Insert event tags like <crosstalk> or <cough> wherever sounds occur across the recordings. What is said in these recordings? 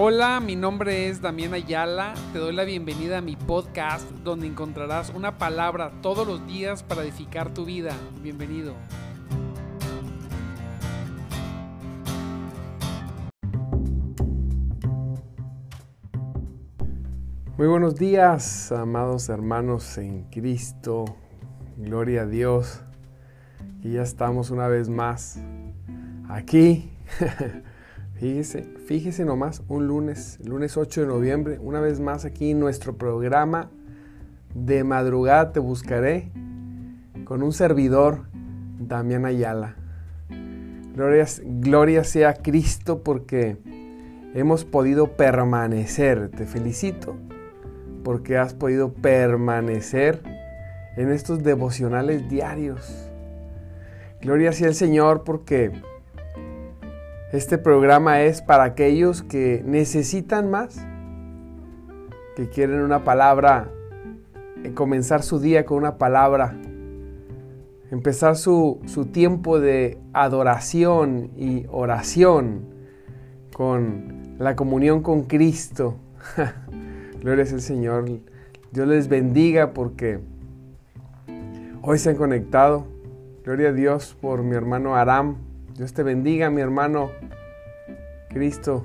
Hola, mi nombre es Damián Ayala. Te doy la bienvenida a mi podcast donde encontrarás una palabra todos los días para edificar tu vida. Bienvenido. Muy buenos días, amados hermanos en Cristo. Gloria a Dios. Y ya estamos una vez más aquí. <laughs> fíjese, fíjese nomás, un lunes, lunes 8 de noviembre, una vez más aquí en nuestro programa de madrugada te buscaré con un servidor, Damián Ayala. Gloria, gloria sea a Cristo porque hemos podido permanecer. Te felicito porque has podido permanecer en estos devocionales diarios. Gloria sea el Señor porque este programa es para aquellos que necesitan más, que quieren una palabra, eh, comenzar su día con una palabra, empezar su, su tiempo de adoración y oración con la comunión con Cristo. <laughs> Gloria el Señor. Dios les bendiga porque hoy se han conectado. Gloria a Dios por mi hermano Aram. Dios te bendiga, mi hermano Cristo.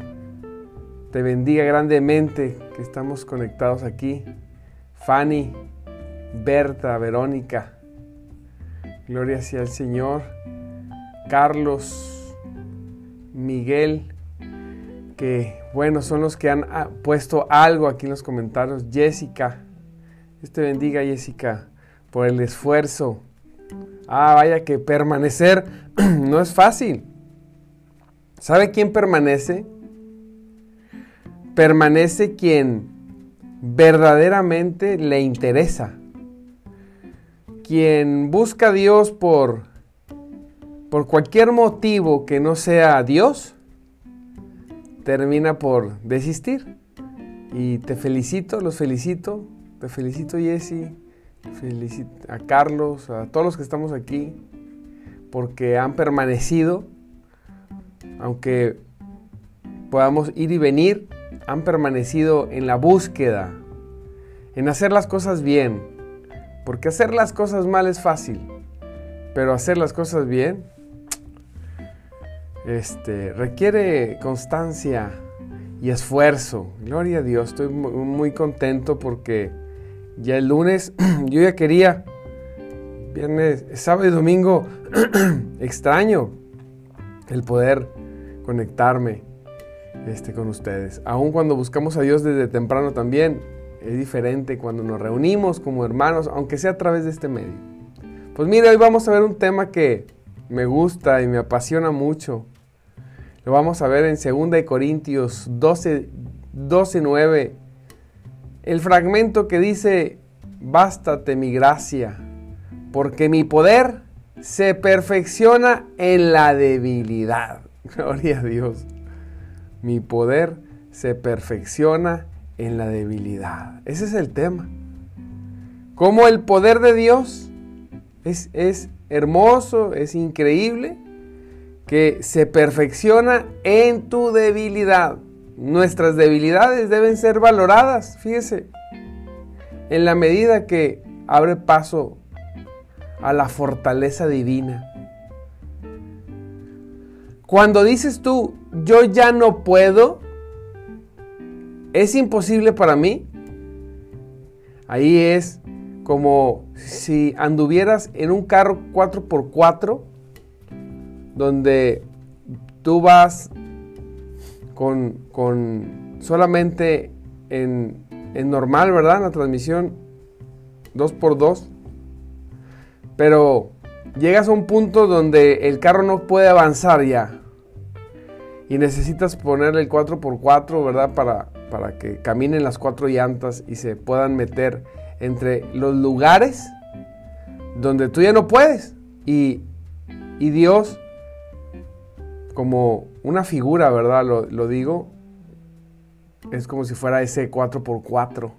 Te bendiga grandemente que estamos conectados aquí. Fanny, Berta, Verónica. Gloria sea el Señor. Carlos, Miguel, que bueno, son los que han ah, puesto algo aquí en los comentarios. Jessica, Dios te bendiga Jessica por el esfuerzo. Ah, vaya que permanecer <clears throat> no es fácil. ¿Sabe quién permanece? Permanece quien verdaderamente le interesa. Quien busca a Dios por, por cualquier motivo que no sea Dios, termina por desistir. Y te felicito, los felicito, te felicito Jesse, felicito a Carlos, a todos los que estamos aquí, porque han permanecido, aunque podamos ir y venir, han permanecido en la búsqueda, en hacer las cosas bien, porque hacer las cosas mal es fácil, pero hacer las cosas bien este, requiere constancia y esfuerzo. Gloria a Dios, estoy muy contento porque ya el lunes <clears throat> yo ya quería, viernes, sábado y domingo, <clears throat> extraño el poder conectarme este, con ustedes. Aun cuando buscamos a Dios desde temprano también, es diferente cuando nos reunimos como hermanos, aunque sea a través de este medio. Pues mire, hoy vamos a ver un tema que me gusta y me apasiona mucho. Lo vamos a ver en 2 Corintios 12, 12, 9. El fragmento que dice, bástate mi gracia, porque mi poder se perfecciona en la debilidad. <laughs> Gloria a Dios. Mi poder se perfecciona en la debilidad. Ese es el tema. Como el poder de Dios es, es hermoso, es increíble, que se perfecciona en tu debilidad. Nuestras debilidades deben ser valoradas, fíjese, en la medida que abre paso a la fortaleza divina. Cuando dices tú, yo ya no puedo, es imposible para mí, ahí es como si anduvieras en un carro 4x4 donde tú vas con, solamente en, en, normal, ¿verdad? La transmisión 2x2. Pero llegas a un punto donde el carro no puede avanzar ya. Y necesitas ponerle el 4x4, ¿verdad? Para, para que caminen las cuatro llantas y se puedan meter entre los lugares donde tú ya no puedes. Y, y Dios como una figura, ¿verdad? Lo, digo. Es como si fuera ese 4x4.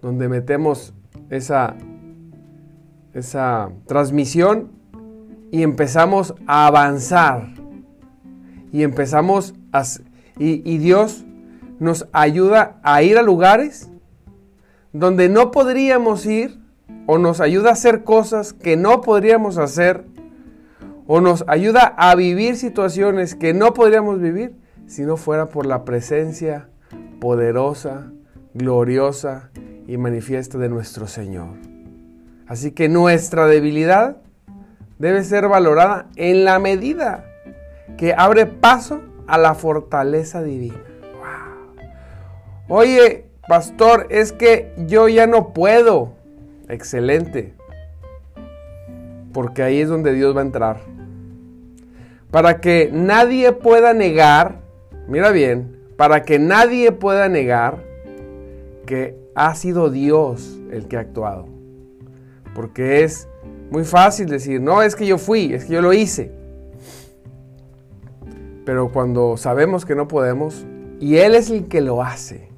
Donde metemos esa, esa transmisión y empezamos a avanzar. Y empezamos a... Y, y Dios nos ayuda a ir a lugares donde no podríamos ir o nos ayuda a hacer cosas que no podríamos hacer o nos ayuda a vivir situaciones que no podríamos vivir si no fuera por la presencia poderosa, gloriosa y manifiesta de nuestro Señor. Así que nuestra debilidad debe ser valorada en la medida que abre paso a la fortaleza divina. Oye, pastor, es que yo ya no puedo. Excelente. Porque ahí es donde Dios va a entrar. Para que nadie pueda negar, mira bien, para que nadie pueda negar que ha sido Dios el que ha actuado. Porque es muy fácil decir, no, es que yo fui, es que yo lo hice. Pero cuando sabemos que no podemos, y Él es el que lo hace,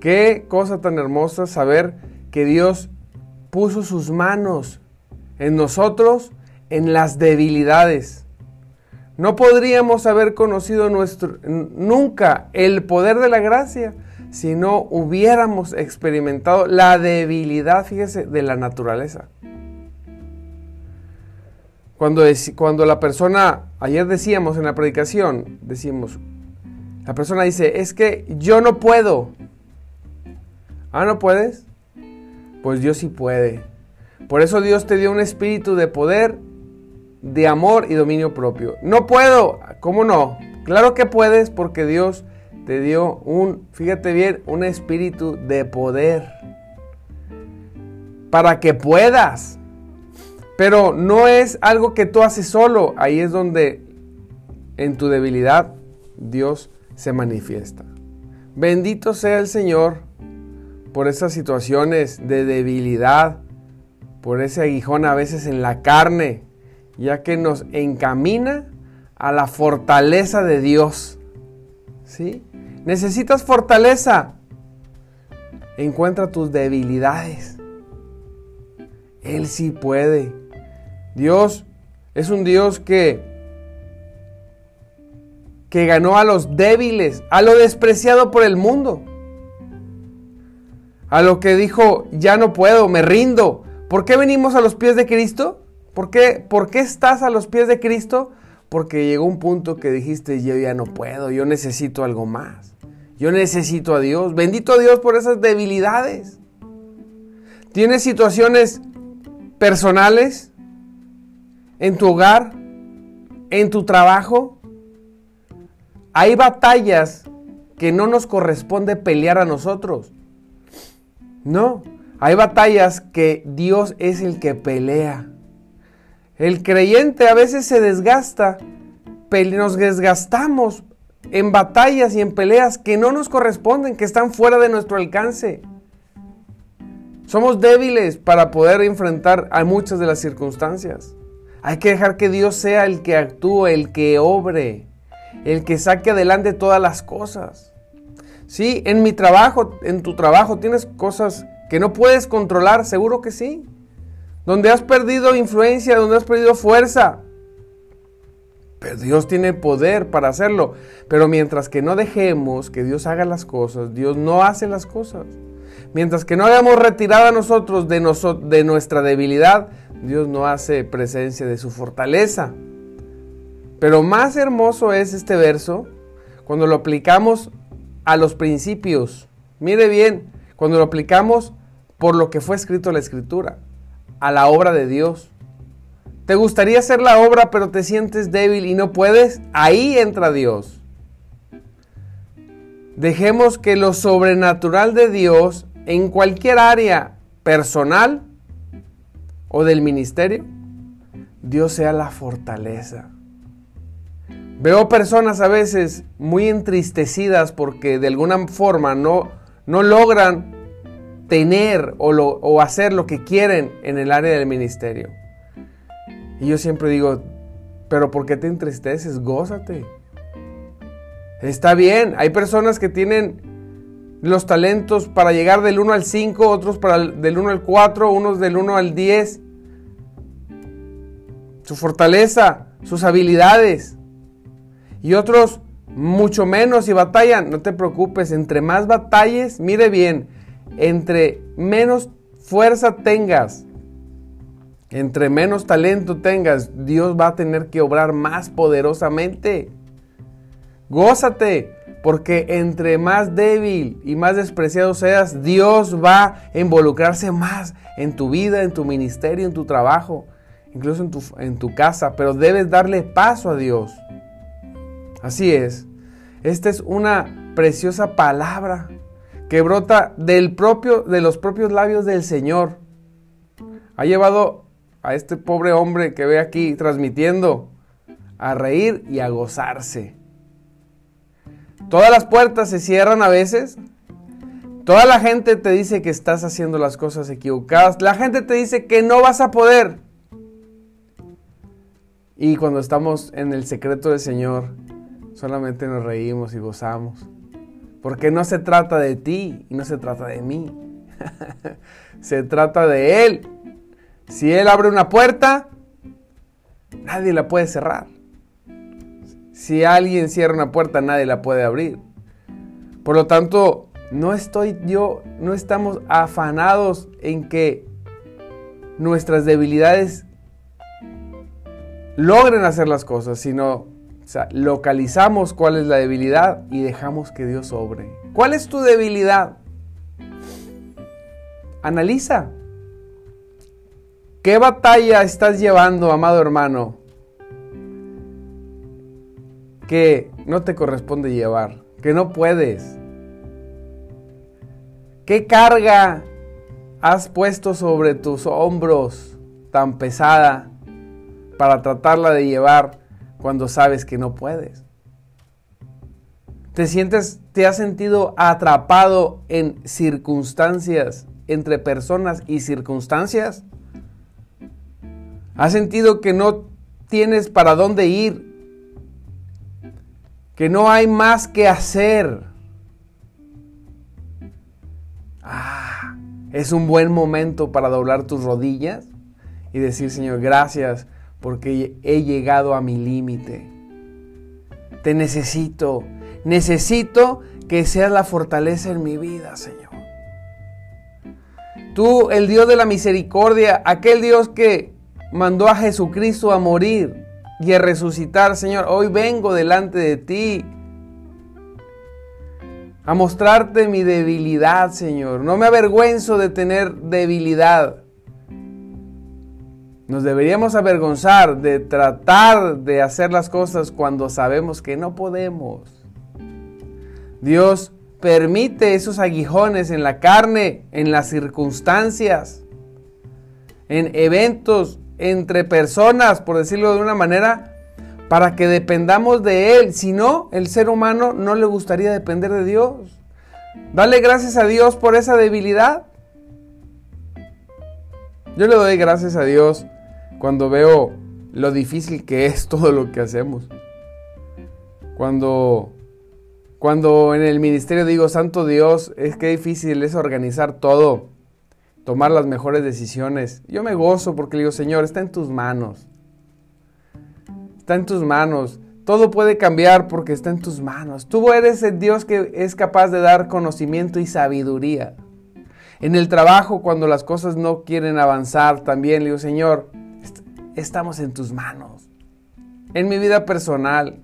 qué cosa tan hermosa saber que Dios puso sus manos en nosotros en las debilidades. No podríamos haber conocido nuestro, nunca el poder de la gracia si no hubiéramos experimentado la debilidad, fíjese, de la naturaleza. Cuando, cuando la persona, ayer decíamos en la predicación, decimos, la persona dice, es que yo no puedo. Ah, ¿no puedes? Pues Dios sí puede. Por eso Dios te dio un espíritu de poder, de amor y dominio propio. No puedo, ¿cómo no? Claro que puedes porque Dios te dio un, fíjate bien, un espíritu de poder para que puedas. Pero no es algo que tú haces solo. Ahí es donde en tu debilidad Dios se manifiesta. Bendito sea el Señor por esas situaciones de debilidad, por ese aguijón a veces en la carne, ya que nos encamina a la fortaleza de Dios. ¿Sí? Necesitas fortaleza. Encuentra tus debilidades. Él sí puede. Dios es un Dios que que ganó a los débiles, a lo despreciado por el mundo. A lo que dijo, ya no puedo, me rindo. ¿Por qué venimos a los pies de Cristo? ¿Por qué, ¿Por qué estás a los pies de Cristo? Porque llegó un punto que dijiste, yo ya no puedo, yo necesito algo más. Yo necesito a Dios. Bendito a Dios por esas debilidades. ¿Tienes situaciones personales en tu hogar, en tu trabajo? Hay batallas que no nos corresponde pelear a nosotros. No, hay batallas que Dios es el que pelea. El creyente a veces se desgasta, nos desgastamos en batallas y en peleas que no nos corresponden, que están fuera de nuestro alcance. Somos débiles para poder enfrentar a muchas de las circunstancias. Hay que dejar que Dios sea el que actúe, el que obre, el que saque adelante todas las cosas. Sí, en mi trabajo, en tu trabajo, tienes cosas que no puedes controlar, seguro que sí. Donde has perdido influencia, donde has perdido fuerza, pero Dios tiene poder para hacerlo. Pero mientras que no dejemos que Dios haga las cosas, Dios no hace las cosas. Mientras que no hayamos retirado a nosotros de, de nuestra debilidad, Dios no hace presencia de su fortaleza. Pero más hermoso es este verso cuando lo aplicamos a los principios. Mire bien, cuando lo aplicamos por lo que fue escrito la escritura, a la obra de Dios. ¿Te gustaría hacer la obra pero te sientes débil y no puedes? Ahí entra Dios. Dejemos que lo sobrenatural de Dios en cualquier área personal o del ministerio, Dios sea la fortaleza. Veo personas a veces muy entristecidas porque de alguna forma no, no logran tener o, hacer lo que quieren en el área del ministerio. Y yo siempre digo, pero ¿por qué te entristeces? Gózate. Está bien, hay personas que tienen los talentos para llegar del 1 al 5, otros para del 1 al 4, unos del 1 al 10. Su fortaleza, sus habilidades. Y otros mucho menos si batallan, no te preocupes, entre más batalles, mire bien, entre menos fuerza tengas, entre menos talento tengas, Dios va a tener que obrar más poderosamente. Gózate, porque entre más débil y más despreciado seas, Dios va a involucrarse más en tu vida, en tu ministerio, en tu trabajo, incluso en tu, en tu casa, pero debes darle paso a Dios. Así es. Esta es una preciosa palabra que brota del propio, de los propios labios del Señor. Ha llevado a este pobre hombre que ve aquí transmitiendo a reír y a gozarse. Todas las puertas se cierran a veces. Toda la gente te dice que estás haciendo las cosas equivocadas. La gente te dice que no vas a poder. Y cuando estamos en el secreto del Señor, solamente nos reímos y gozamos. Porque no se trata de ti y no se trata de mí. <laughs> se trata de Él. Si Él abre una puerta, nadie la puede cerrar. Si alguien cierra una puerta, nadie la puede abrir. Por lo tanto, no estoy yo, no estamos afanados en que nuestras debilidades logren hacer las cosas, sino o sea, localizamos cuál es la debilidad y dejamos que Dios obre. ¿Cuál es tu debilidad? Analiza. ¿Qué batalla estás llevando, amado hermano? Que no te corresponde llevar, que no puedes. ¿Qué carga has puesto sobre tus hombros tan pesada para tratarla de llevar cuando sabes que no puedes? ¿Te sientes, te has sentido atrapado en circunstancias, entre personas y circunstancias? ¿Has sentido que no tienes para dónde ir? Que no hay más que hacer. Ah, es un buen momento para doblar tus rodillas y decir, Señor, gracias porque he llegado a mi límite. Te necesito. Necesito que seas la fortaleza en mi vida, Señor. Tú, el Dios de la misericordia, aquel Dios que mandó a Jesucristo a morir y a resucitar, Señor, hoy vengo delante de ti a mostrarte mi debilidad, Señor. No me avergüenzo de tener debilidad. Nos deberíamos avergonzar de tratar de hacer las cosas cuando sabemos que no podemos. Dios permite esos aguijones en la carne, en las circunstancias, en eventos entre personas, por decirlo de una manera, para que dependamos de Él. Si no, el ser humano no le gustaría depender de Dios. Dale gracias a Dios por esa debilidad. Yo le doy gracias a Dios cuando veo lo difícil que es <laughs> todo lo que hacemos. Cuando, cuando en el ministerio digo, Santo Dios, es que difícil es organizar todo, tomar las mejores decisiones. Yo me gozo porque digo, Señor, está en tus manos. Está en tus manos. Todo puede cambiar porque está en tus manos. Tú eres el Dios que es capaz de dar conocimiento y sabiduría. En el trabajo, cuando las cosas no quieren avanzar, también le digo, Señor, estamos en tus manos. En mi vida personal,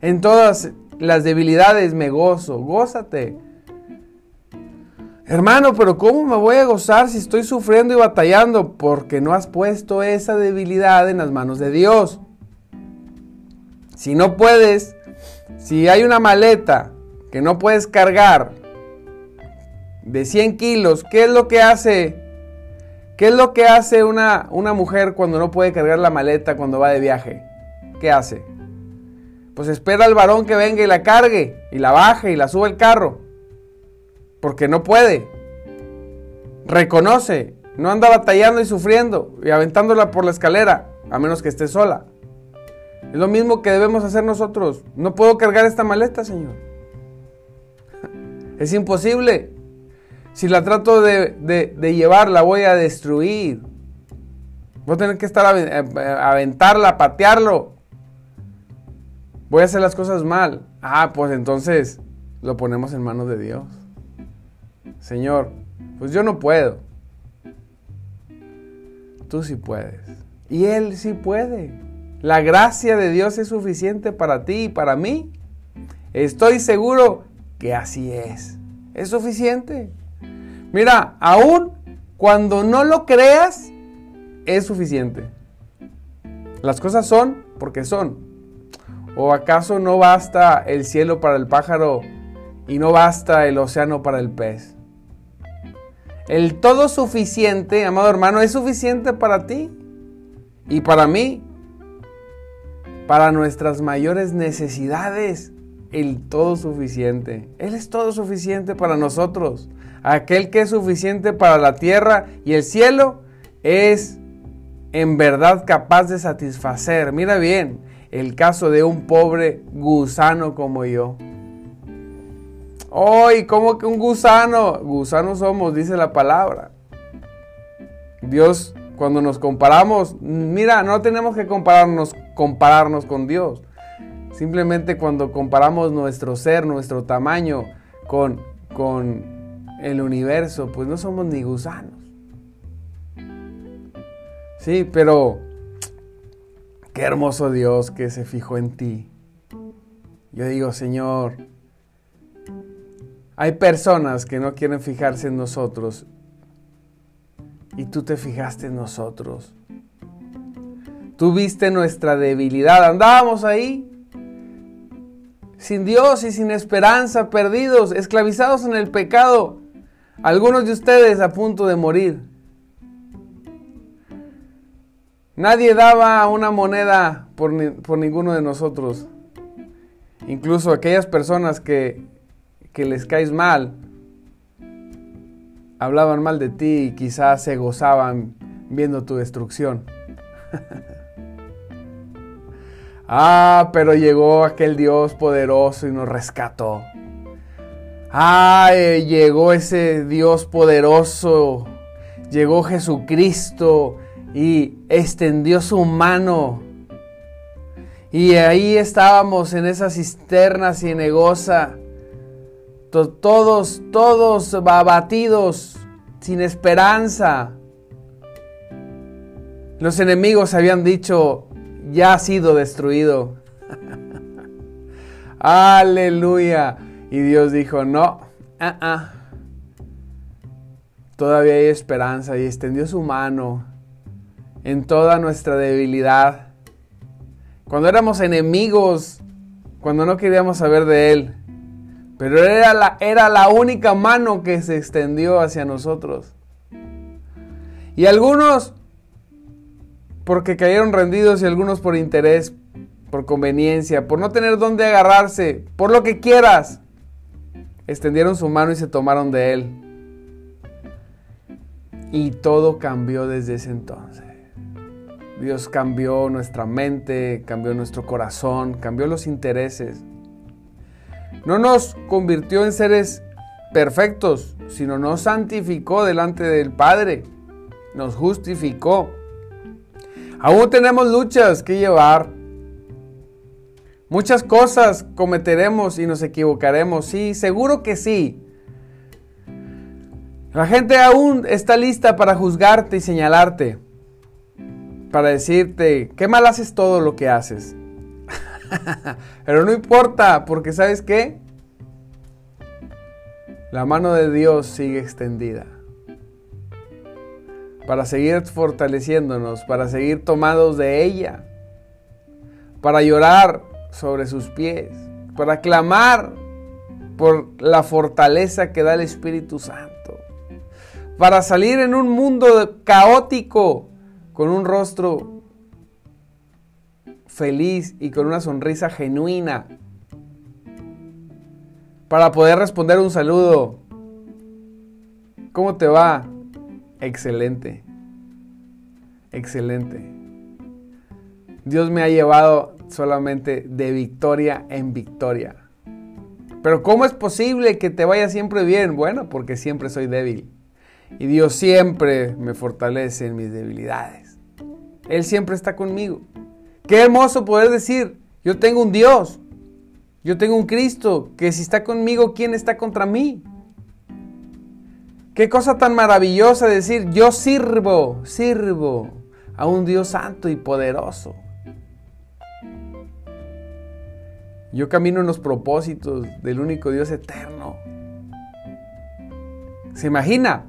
en todas las debilidades me gozo, gózate. Hermano, pero ¿cómo me voy a gozar si estoy sufriendo y batallando? Porque no has puesto esa debilidad en las manos de Dios. Si no puedes, si hay una maleta que no puedes cargar de 100 kilos, ¿qué es lo que hace ¿Qué es lo que hace una, una mujer cuando no puede cargar la maleta cuando va de viaje? ¿Qué hace? Pues espera al varón que venga y la cargue, y la baje y la sube al carro. Porque no puede. Reconoce, no anda batallando y sufriendo y aventándola por la escalera, a menos que esté sola. Es lo mismo que debemos hacer nosotros. No puedo cargar esta maleta, Señor. <laughs> Es imposible. Si la trato de, llevar, la voy a destruir. Voy a tener que estar a, aventarla, patearlo. voy a hacer las cosas mal. Ah, pues entonces lo ponemos en manos de Dios. Señor, pues yo no puedo. Tú sí puedes. Y Él sí puede. La gracia de Dios es suficiente para ti y para mí. Estoy seguro que así es. Es suficiente. Mira, aún cuando no lo creas, es suficiente. Las cosas son porque son. ¿O acaso no basta el cielo para el pájaro y no basta el océano para el pez? El todo suficiente, amado hermano, es suficiente para ti y para mí, para nuestras mayores necesidades. El todo suficiente. Él es todo suficiente para nosotros. Aquel que es suficiente para la tierra y el cielo es en verdad capaz de satisfacer. Mira bien, el caso de un pobre gusano como yo. ¡Ay! ¿Cómo que un gusano? Gusanos somos, dice la palabra. Dios, cuando nos comparamos, mira, no tenemos que compararnos, compararnos con Dios. Simplemente cuando comparamos nuestro ser, nuestro tamaño con, con el universo, pues no somos ni gusanos. Sí, pero qué hermoso Dios que se fijó en ti. Yo digo, Señor, hay personas que no quieren fijarse en nosotros y tú te fijaste en nosotros. Tú viste nuestra debilidad. Andábamos ahí sin Dios y sin esperanza, perdidos, esclavizados en el pecado. Algunos de ustedes a punto de morir. Nadie daba una moneda por, por ninguno de nosotros. Incluso aquellas personas que que les caes mal, hablaban mal de ti y quizás se gozaban viendo tu destrucción. <laughs> ah, pero llegó aquel Dios poderoso y nos rescató. Ah, llegó ese Dios poderoso, llegó Jesucristo y extendió su mano. Y ahí estábamos en esa cisterna cienegosa todos, todos abatidos, sin esperanza. Los enemigos habían dicho, ya ha sido destruido. <laughs> Aleluya. Y Dios dijo, no, ah, ah. todavía hay esperanza y extendió su mano en toda nuestra debilidad. Cuando éramos enemigos, cuando no queríamos saber de Él, pero era la, era la única mano que se extendió hacia nosotros. Y algunos porque cayeron rendidos y algunos por interés, por conveniencia, por no tener dónde agarrarse, por lo que quieras, extendieron su mano y se tomaron de él. Y todo cambió desde ese entonces. Dios cambió nuestra mente, cambió nuestro corazón, cambió los intereses. No nos convirtió en seres perfectos, sino nos santificó delante del Padre, nos justificó. Aún tenemos luchas que llevar. Muchas cosas cometeremos y nos equivocaremos, sí, seguro que sí. La gente aún está lista para juzgarte y señalarte, para decirte, qué mal haces todo lo que haces. <laughs> Pero no importa, porque ¿sabes qué? La mano de Dios sigue extendida para seguir fortaleciéndonos, para seguir tomados de ella, para llorar sobre sus pies, para clamar por la fortaleza que da el Espíritu Santo, para salir en un mundo caótico con un rostro feliz y con una sonrisa genuina para poder responder un saludo. ¿Cómo te va? Excelente. Excelente. Dios me ha llevado solamente de victoria en victoria. Pero ¿cómo es posible que te vaya siempre bien? Bueno, porque siempre soy débil. Y Dios siempre me fortalece en mis debilidades. Él siempre está conmigo. Qué hermoso poder decir Yo tengo un Dios. Yo tengo un Cristo que si está conmigo, ¿quién está contra mí? Qué cosa tan maravillosa decir, yo sirvo, sirvo a un Dios santo y poderoso. Yo camino en los propósitos del único Dios eterno. ¿Se imagina?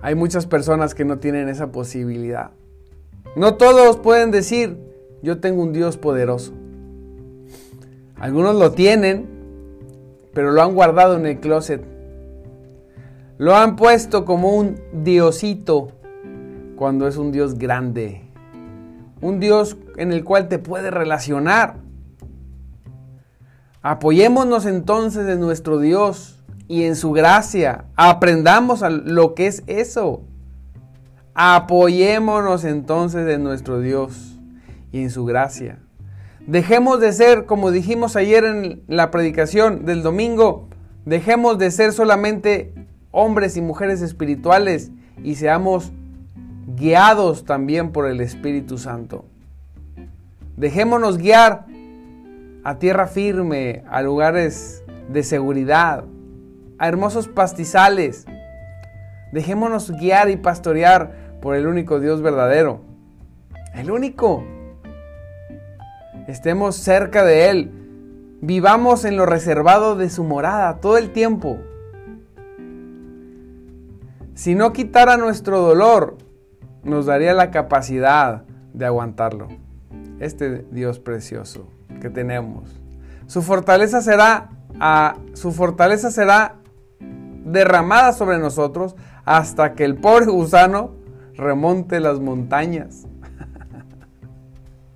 Hay muchas personas que no tienen esa posibilidad. No todos pueden decir, yo tengo un Dios poderoso. Algunos lo tienen, pero lo han guardado en el closet. Lo han puesto como un diosito cuando es un Dios grande. Un Dios en el cual te puedes relacionar. Apoyémonos entonces en nuestro Dios y en su gracia. Aprendamos a lo que es eso. Apoyémonos entonces en nuestro Dios y en su gracia. Dejemos de ser, como dijimos ayer en la predicación del domingo, dejemos de ser solamente hombres y mujeres espirituales y seamos guiados también por el Espíritu Santo. Dejémonos guiar a tierra firme, a lugares de seguridad, a hermosos pastizales. Dejémonos guiar y pastorear por el único Dios verdadero. El único estemos cerca de Él, vivamos en lo reservado de su morada todo el tiempo. Si no quitara nuestro dolor, nos daría la capacidad de aguantarlo. Este Dios precioso que tenemos. Su fortaleza será a, su fortaleza será derramada sobre nosotros hasta que el pobre gusano remonte las montañas.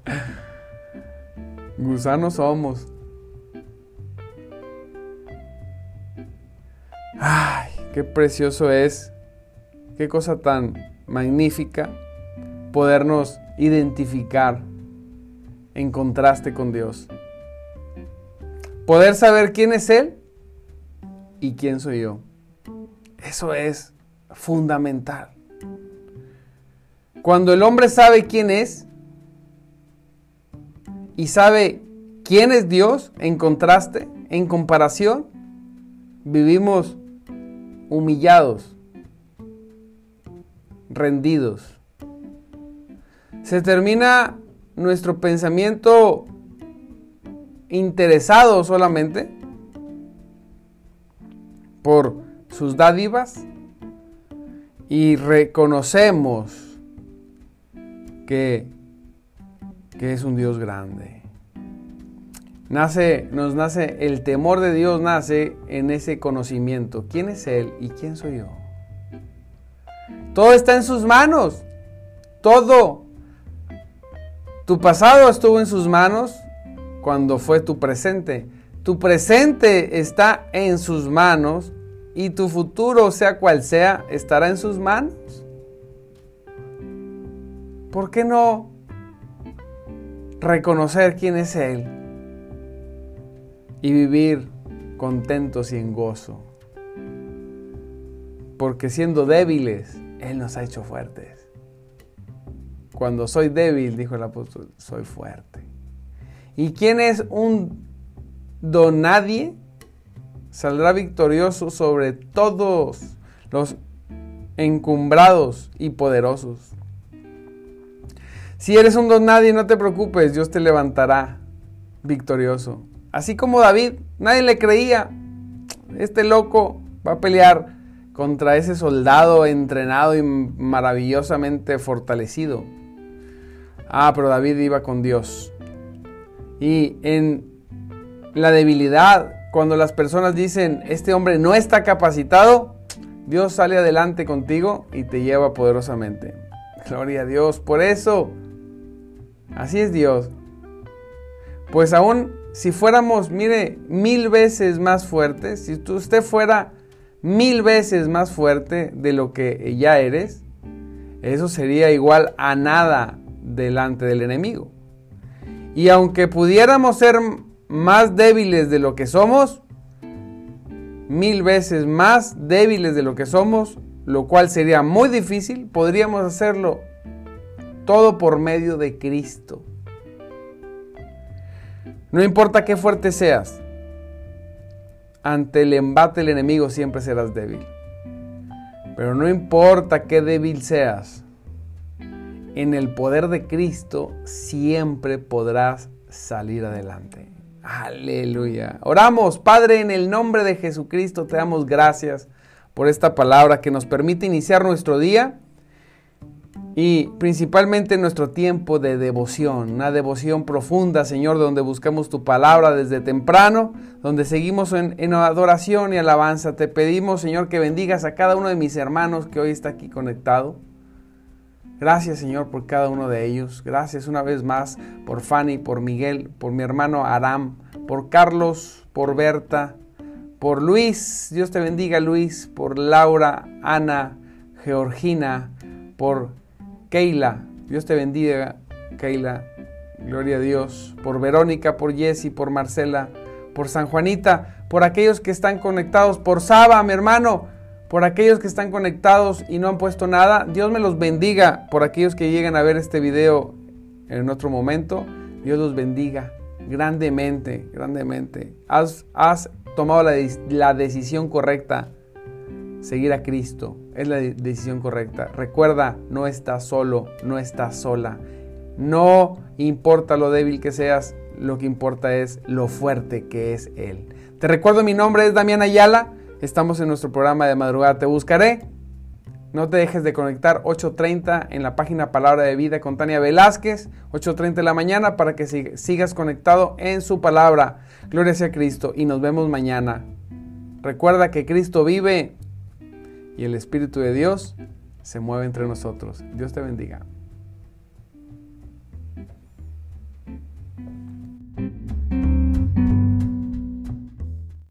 <laughs> Gusanos somos. Ay, qué precioso es, qué cosa tan magnífica podernos identificar en contraste con Dios. Poder saber quién es Él y quién soy yo. Eso es fundamental. Cuando el hombre sabe quién es, y sabe quién es Dios en contraste, en comparación, vivimos humillados, rendidos. Se termina nuestro pensamiento interesado solamente por sus dádivas y reconocemos que que es un Dios grande. Nace, nos nace, el temor de Dios nace en ese conocimiento. ¿Quién es Él y quién soy yo? Todo está en sus manos. Todo. Tu pasado estuvo en sus manos cuando fue tu presente. Tu presente está en sus manos y tu futuro, sea cual sea, estará en sus manos. ¿Por qué no reconocer quién es Él y vivir contentos y en gozo. Porque siendo débiles, Él nos ha hecho fuertes. Cuando soy débil, dijo el apóstol, soy fuerte. ¿Y quién es un don nadie? Saldrá victorioso sobre todos los encumbrados y poderosos. Si eres un don nadie, no te preocupes, Dios te levantará victorioso. Así como David, nadie le creía. Este loco va a pelear contra ese soldado entrenado y maravillosamente fortalecido. Ah, pero David iba con Dios. Y en la debilidad, cuando las personas dicen, este hombre no está capacitado, Dios sale adelante contigo y te lleva poderosamente. Gloria a Dios. Por eso Así es Dios. Pues aún si fuéramos, mire, mil veces más fuertes, si usted fuera mil veces más fuerte de lo que ya eres, eso sería igual a nada delante del enemigo. Y aunque pudiéramos ser más débiles de lo que somos, mil veces más débiles de lo que somos, lo cual sería muy difícil, podríamos hacerlo todo por medio de Cristo. No importa qué fuerte seas, ante el embate del enemigo siempre serás débil. Pero no importa qué débil seas, en el poder de Cristo siempre podrás salir adelante. Aleluya. Oramos, Padre, en el nombre de Jesucristo te damos gracias por esta palabra que nos permite iniciar nuestro día y principalmente nuestro tiempo de devoción, una devoción profunda, Señor, donde buscamos tu palabra desde temprano, donde seguimos en, en, adoración y alabanza. Te pedimos, Señor, que bendigas a cada uno de mis hermanos que hoy está aquí conectado. Gracias, Señor, por cada uno de ellos. Gracias una vez más por Fanny, por Miguel, por mi hermano Aram, por Carlos, por Berta, por Luis. Dios te bendiga, Luis, por Laura, Ana, Georgina, por Keila. Dios te bendiga, Keila. Gloria a Dios. Por Verónica, por Jessy, por Marcela, por San Juanita, por aquellos que están conectados, por Saba, mi hermano por aquellos que están conectados y no han puesto nada, Dios me los bendiga. Por aquellos que lleguen a ver este video en otro momento, Dios los bendiga grandemente, grandemente. Has, tomado la, decisión correcta. Seguir a Cristo es la decisión correcta. Recuerda, no estás solo, no estás sola. No importa lo débil que seas, lo que importa es lo fuerte que es Él. Te recuerdo, mi nombre es Damián Ayala. Estamos en nuestro programa de madrugada. Te buscaré. No te dejes de conectar 8.30 en la página Palabra de Vida con Tania Velázquez, 8.30 de la mañana para que sigas conectado en su palabra. Gloria sea Cristo y nos vemos mañana. Recuerda que Cristo vive y el Espíritu de Dios se mueve entre nosotros. Dios te bendiga.